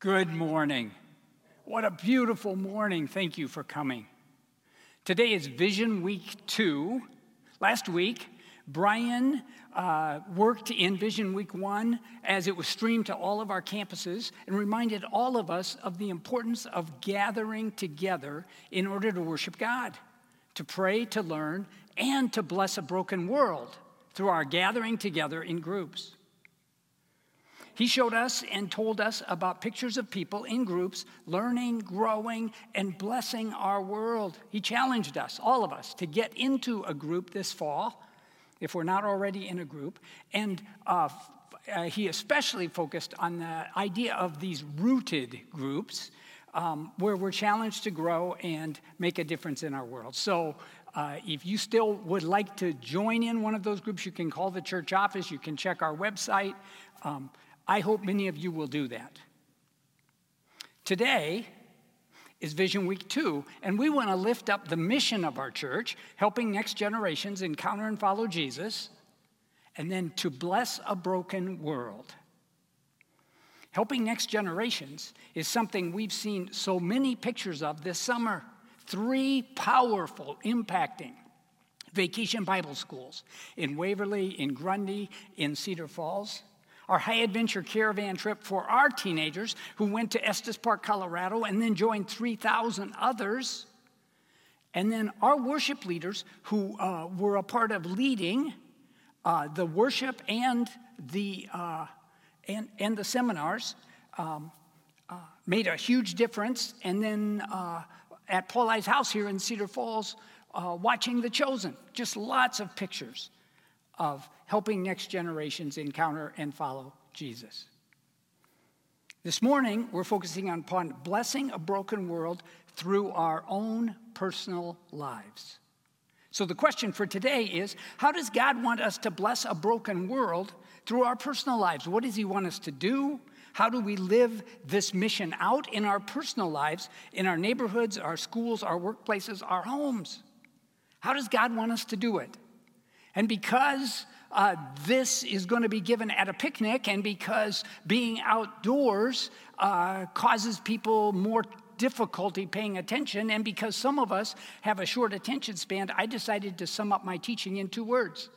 Good morning. What a beautiful morning. Thank you for coming. Today is Vision Week 2. Last week, Brian uh, worked in Vision Week 1 as it was streamed to all of our campuses and reminded all of us of the importance of gathering together in order to worship God, to pray, to learn, and to bless a broken world through our gathering together in groups. He showed us and told us about pictures of people in groups learning, growing, and blessing our world. He challenged us, all of us, to get into a group this fall, if we're not already in a group. And uh, uh, he especially focused on the idea of these rooted groups. Um, where we're challenged to grow and make a difference in our world. So, uh, if you still would like to join in one of those groups, you can call the church office, you can check our website. Um, I hope many of you will do that. Today is Vision Week 2, and we want to lift up the mission of our church, helping next generations encounter and follow Jesus, and then to bless a broken world. Helping next generations is something we've seen so many pictures of this summer. Three powerful, impacting vacation Bible schools in Waverly, in Grundy, in Cedar Falls our high adventure caravan trip for our teenagers who went to Estes Park, Colorado, and then joined 3,000 others. And then our worship leaders who uh, were a part of leading uh, the worship and the, uh, and, and the seminars um, uh, made a huge difference. And then uh, at Pauli's house here in Cedar Falls, uh, watching The Chosen, just lots of pictures of helping next generations encounter and follow Jesus. This morning, we're focusing upon blessing a broken world through our own personal lives. So, the question for today is how does God want us to bless a broken world through our personal lives? What does He want us to do? How do we live this mission out in our personal lives, in our neighborhoods, our schools, our workplaces, our homes? How does God want us to do it? And because uh, this is going to be given at a picnic, and because being outdoors uh, causes people more difficulty paying attention, and because some of us have a short attention span, I decided to sum up my teaching in two words.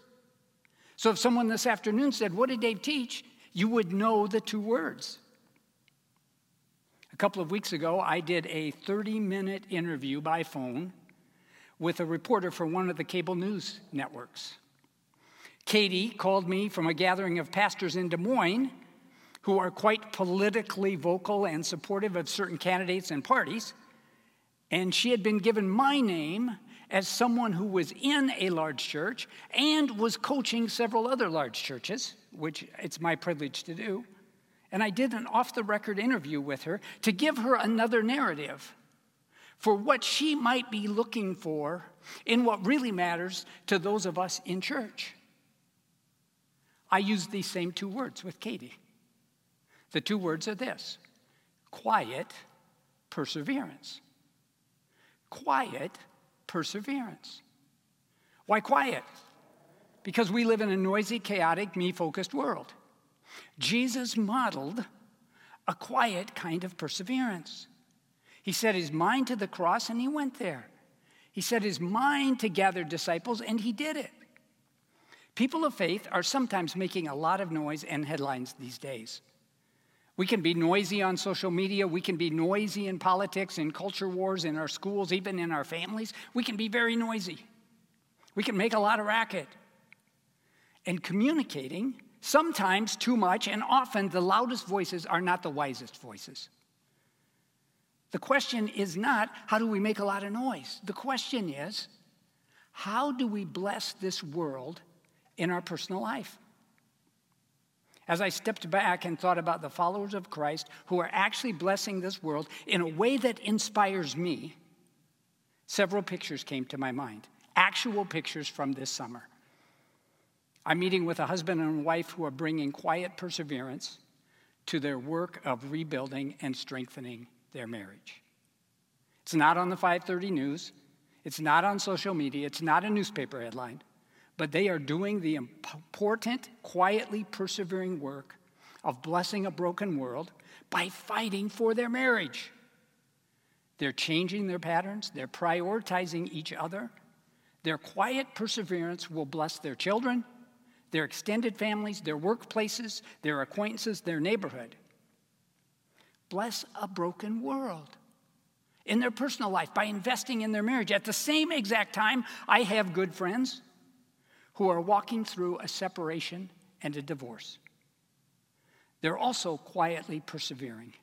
So if someone this afternoon said, What did Dave teach? you would know the two words. A couple of weeks ago, I did a 30 minute interview by phone with a reporter for one of the cable news networks. Katie called me from a gathering of pastors in Des Moines who are quite politically vocal and supportive of certain candidates and parties. And she had been given my name as someone who was in a large church and was coaching several other large churches, which it's my privilege to do. And I did an off the record interview with her to give her another narrative for what she might be looking for in what really matters to those of us in church. I use these same two words with Katie. The two words are this quiet perseverance. Quiet perseverance. Why quiet? Because we live in a noisy, chaotic, me focused world. Jesus modeled a quiet kind of perseverance. He set his mind to the cross and he went there. He set his mind to gather disciples and he did it. People of faith are sometimes making a lot of noise and headlines these days. We can be noisy on social media. We can be noisy in politics, in culture wars, in our schools, even in our families. We can be very noisy. We can make a lot of racket. And communicating, sometimes too much, and often the loudest voices are not the wisest voices. The question is not how do we make a lot of noise? The question is how do we bless this world in our personal life. As I stepped back and thought about the followers of Christ who are actually blessing this world in a way that inspires me, several pictures came to my mind, actual pictures from this summer. I'm meeting with a husband and wife who are bringing quiet perseverance to their work of rebuilding and strengthening their marriage. It's not on the 530 news, it's not on social media, it's not a newspaper headline but they are doing the important, quietly persevering work of blessing a broken world by fighting for their marriage. They're changing their patterns, they're prioritizing each other. Their quiet perseverance will bless their children, their extended families, their workplaces, their acquaintances, their neighborhood. Bless a broken world in their personal life by investing in their marriage. At the same exact time, I have good friends who are walking through a separation and a divorce. They're also quietly persevering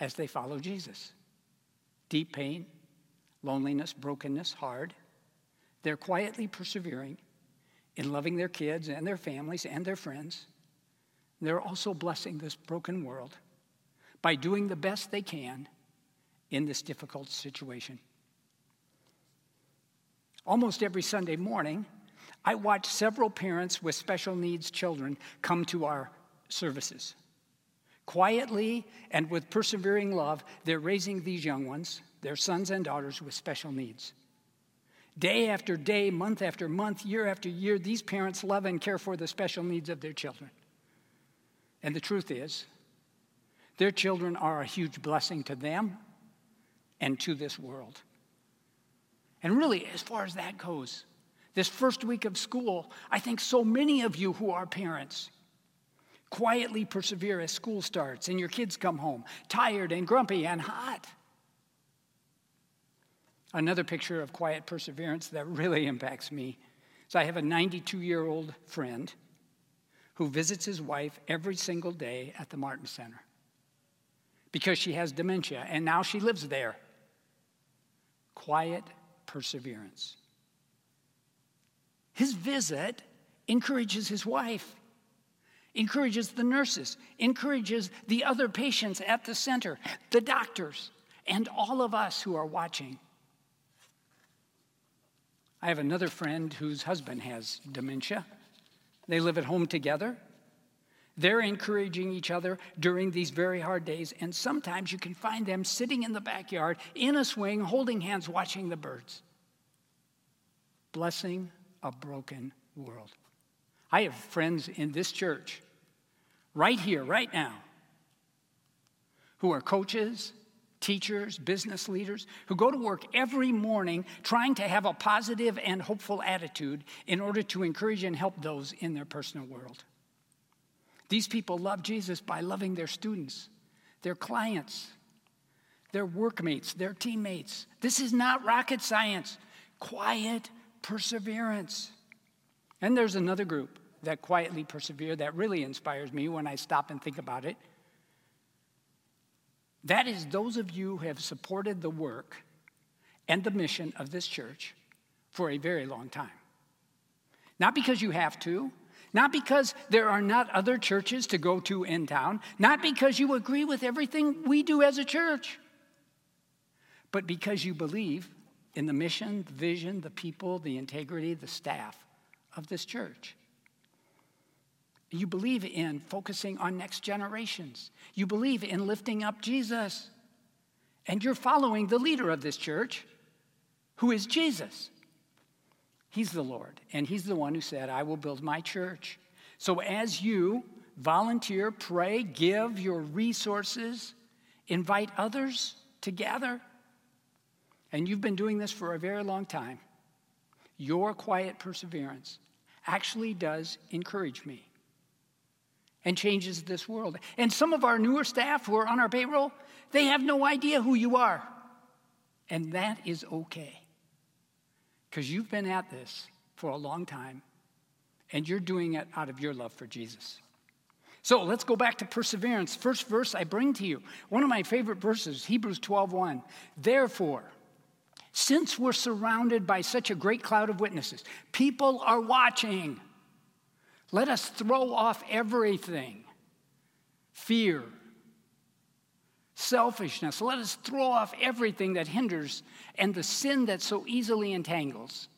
as they follow Jesus. Deep pain, loneliness, brokenness, hard. They're quietly persevering in loving their kids and their families and their friends. They're also blessing this broken world by doing the best they can in this difficult situation. Almost every Sunday morning, I watch several parents with special needs children come to our services. Quietly and with persevering love, they're raising these young ones, their sons and daughters with special needs. Day after day, month after month, year after year, these parents love and care for the special needs of their children. And the truth is, their children are a huge blessing to them and to this world. And really, as far as that goes, this first week of school, I think so many of you who are parents quietly persevere as school starts and your kids come home tired and grumpy and hot. Another picture of quiet perseverance that really impacts me is I have a 92 year old friend who visits his wife every single day at the Martin Center because she has dementia and now she lives there quiet perseverance. His visit encourages his wife, encourages the nurses, encourages the other patients at the center, the doctors, and all of us who are watching. I have another friend whose husband has dementia. They live at home together. They're encouraging each other during these very hard days, and sometimes you can find them sitting in the backyard in a swing, holding hands, watching the birds. Blessing a broken world. I have friends in this church, right here, right now, who are coaches, teachers, business leaders, who go to work every morning trying to have a positive and hopeful attitude in order to encourage and help those in their personal world. These people love Jesus by loving their students, their clients, their workmates, their teammates. This is not rocket science, quiet perseverance. And there's another group that quietly persevere that really inspires me when I stop and think about it. That is those of you who have supported the work and the mission of this church for a very long time. Not because you have to, not because there are not other churches to go to in town, not because you agree with everything we do as a church, but because you believe in the mission, the vision, the people, the integrity, the staff of this church. You believe in focusing on next generations. You believe in lifting up Jesus. And you're following the leader of this church, who is Jesus. He's the Lord, and He's the one who said, I will build my church. So as you volunteer, pray, give your resources, invite others to gather, and you've been doing this for a very long time, your quiet perseverance actually does encourage me and changes this world. And some of our newer staff who are on our payroll, they have no idea who you are. And that is okay because you've been at this for a long time and you're doing it out of your love for Jesus. So let's go back to perseverance. First verse I bring to you. One of my favorite verses, Hebrews 12:1. Therefore, since we're surrounded by such a great cloud of witnesses, people are watching. Let us throw off everything fear, selfishness. Let us throw off everything that hinders and the sin that so easily entangles.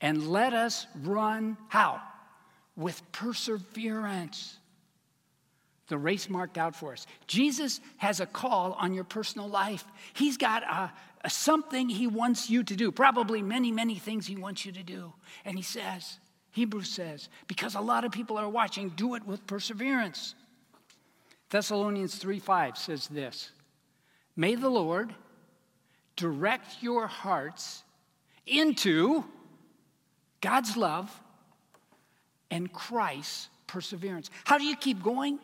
And let us run how? With perseverance. The race marked out for us. Jesus has a call on your personal life. He's got a, something he wants you to do, probably many, many things he wants you to do. And he says, Hebrews says, because a lot of people are watching, do it with perseverance. Thessalonians 3 5 says this May the Lord direct your hearts into God's love and Christ's perseverance. How do you keep going?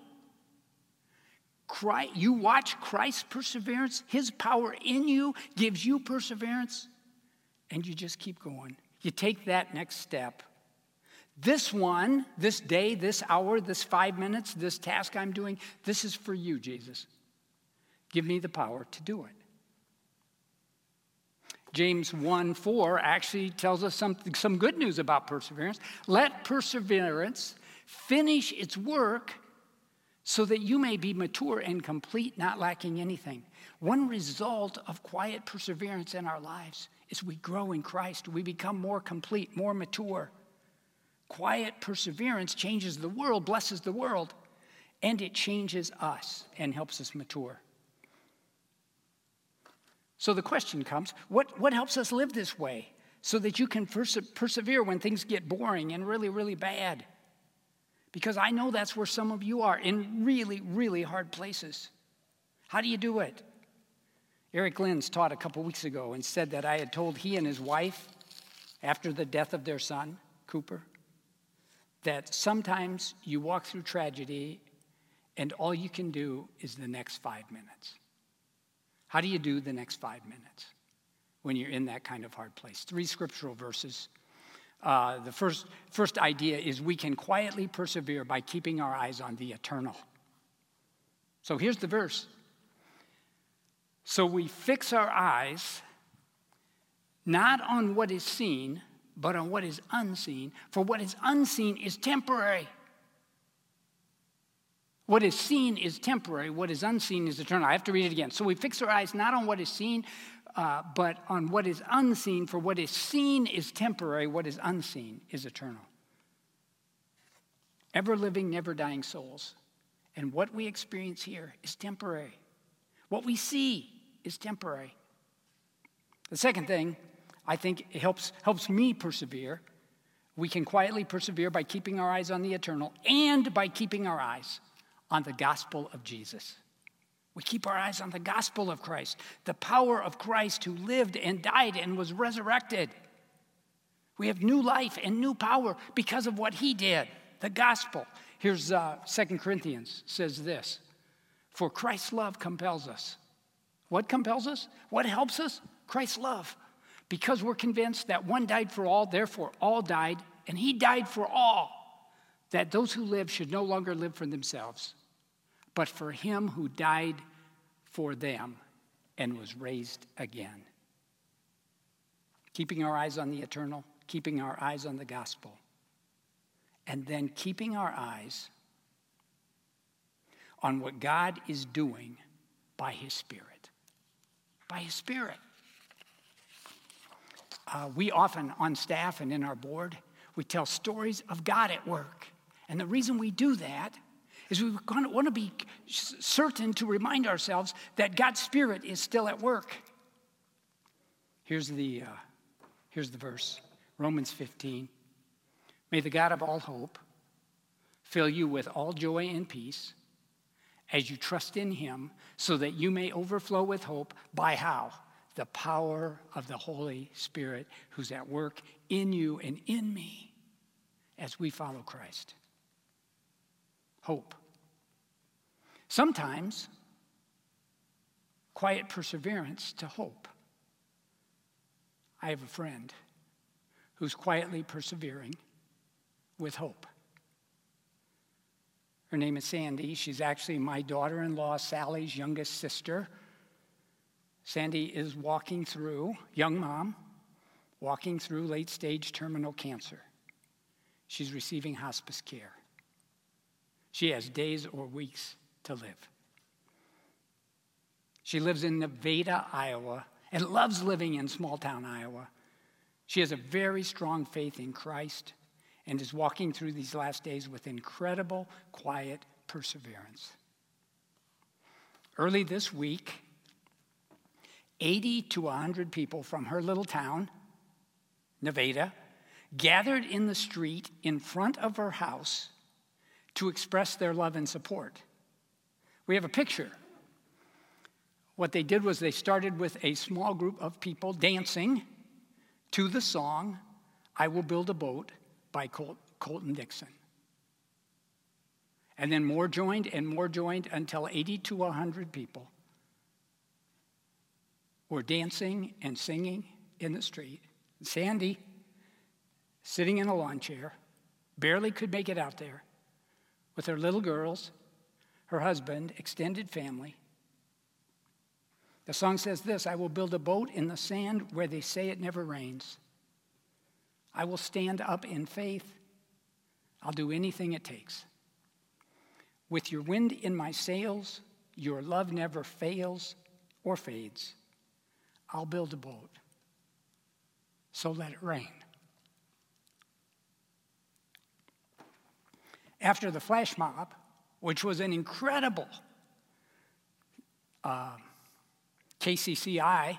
Christ, you watch Christ's perseverance, his power in you gives you perseverance, and you just keep going. You take that next step. This one, this day, this hour, this five minutes, this task I'm doing, this is for you, Jesus. Give me the power to do it. James 1 4 actually tells us something, some good news about perseverance. Let perseverance finish its work so that you may be mature and complete, not lacking anything. One result of quiet perseverance in our lives is we grow in Christ. We become more complete, more mature. Quiet perseverance changes the world, blesses the world, and it changes us and helps us mature. So the question comes what, what helps us live this way so that you can perse- persevere when things get boring and really, really bad? Because I know that's where some of you are in really, really hard places. How do you do it? Eric Lins taught a couple weeks ago and said that I had told he and his wife, after the death of their son, Cooper, that sometimes you walk through tragedy and all you can do is the next five minutes. How do you do the next five minutes when you're in that kind of hard place? Three scriptural verses. Uh, the first, first idea is we can quietly persevere by keeping our eyes on the eternal. So here's the verse. So we fix our eyes not on what is seen, but on what is unseen. For what is unseen is temporary. What is seen is temporary, what is unseen is eternal. I have to read it again. So we fix our eyes not on what is seen, uh, but on what is unseen. For what is seen is temporary, what is unseen is eternal. Ever living, never dying souls. And what we experience here is temporary. What we see is temporary. The second thing I think it helps, helps me persevere. We can quietly persevere by keeping our eyes on the eternal and by keeping our eyes on the gospel of Jesus. We keep our eyes on the gospel of Christ, the power of Christ who lived and died and was resurrected. We have new life and new power because of what he did, the gospel. Here's uh, 2 Corinthians says this For Christ's love compels us. What compels us? What helps us? Christ's love. Because we're convinced that one died for all, therefore all died, and he died for all, that those who live should no longer live for themselves but for him who died for them and was raised again. Keeping our eyes on the eternal, keeping our eyes on the gospel, and then keeping our eyes on what God is doing by his Spirit. By his Spirit. Uh, we often, on staff and in our board, we tell stories of God at work. And the reason we do that is we want to be certain to remind ourselves that God's Spirit is still at work. Here's the, uh, here's the verse Romans 15. May the God of all hope fill you with all joy and peace as you trust in Him, so that you may overflow with hope by how? The power of the Holy Spirit who's at work in you and in me as we follow Christ. Hope. Sometimes, quiet perseverance to hope. I have a friend who's quietly persevering with hope. Her name is Sandy. She's actually my daughter in law, Sally's youngest sister. Sandy is walking through, young mom, walking through late stage terminal cancer. She's receiving hospice care. She has days or weeks to live. She lives in Nevada, Iowa, and loves living in small town Iowa. She has a very strong faith in Christ and is walking through these last days with incredible, quiet perseverance. Early this week, 80 to 100 people from her little town, Nevada, gathered in the street in front of her house to express their love and support. We have a picture. What they did was they started with a small group of people dancing to the song, I Will Build a Boat by Col- Colton Dixon. And then more joined and more joined until 80 to 100 people were dancing and singing in the street. Sandy, sitting in a lawn chair, barely could make it out there with her little girls, her husband, extended family. The song says this I will build a boat in the sand where they say it never rains. I will stand up in faith. I'll do anything it takes. With your wind in my sails, your love never fails or fades. I'll build a boat. So let it rain. After the flash mob, which was an incredible uh, KCCI,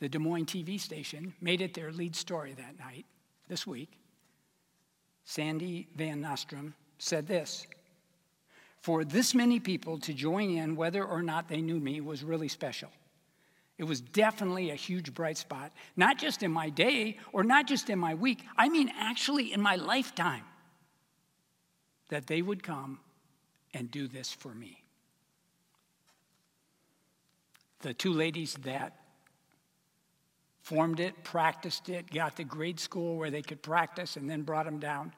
the Des Moines TV station, made it their lead story that night, this week. Sandy Van Nostrand said this For this many people to join in, whether or not they knew me, was really special. It was definitely a huge bright spot, not just in my day or not just in my week, I mean, actually in my lifetime, that they would come and do this for me. The two ladies that formed it, practiced it, got to grade school where they could practice, and then brought them down,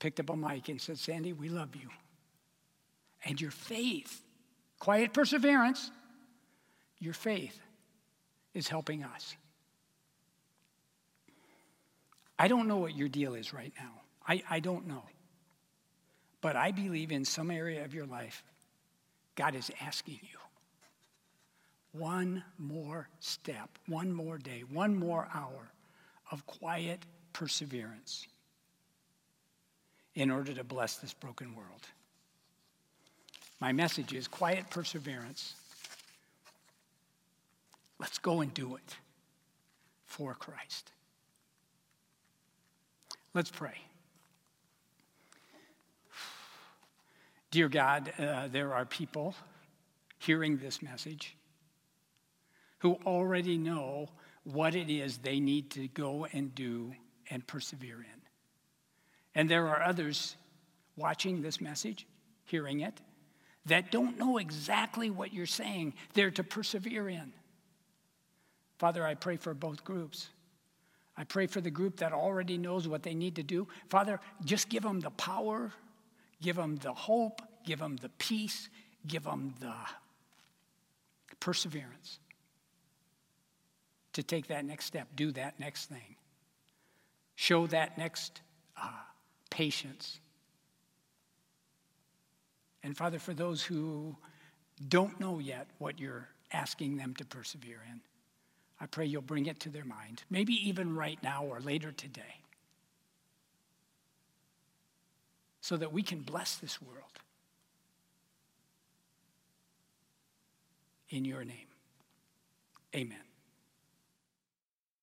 picked up a mic and said, Sandy, we love you. And your faith, quiet perseverance, your faith is helping us. I don't know what your deal is right now. I, I don't know. But I believe in some area of your life, God is asking you one more step, one more day, one more hour of quiet perseverance in order to bless this broken world. My message is quiet perseverance Let's go and do it for Christ. Let's pray. Dear God, uh, there are people hearing this message who already know what it is they need to go and do and persevere in. And there are others watching this message, hearing it, that don't know exactly what you're saying they're to persevere in. Father, I pray for both groups. I pray for the group that already knows what they need to do. Father, just give them the power, give them the hope, give them the peace, give them the perseverance to take that next step, do that next thing, show that next uh, patience. And Father, for those who don't know yet what you're asking them to persevere in, I pray you'll bring it to their mind, maybe even right now or later today, so that we can bless this world. In your name, amen.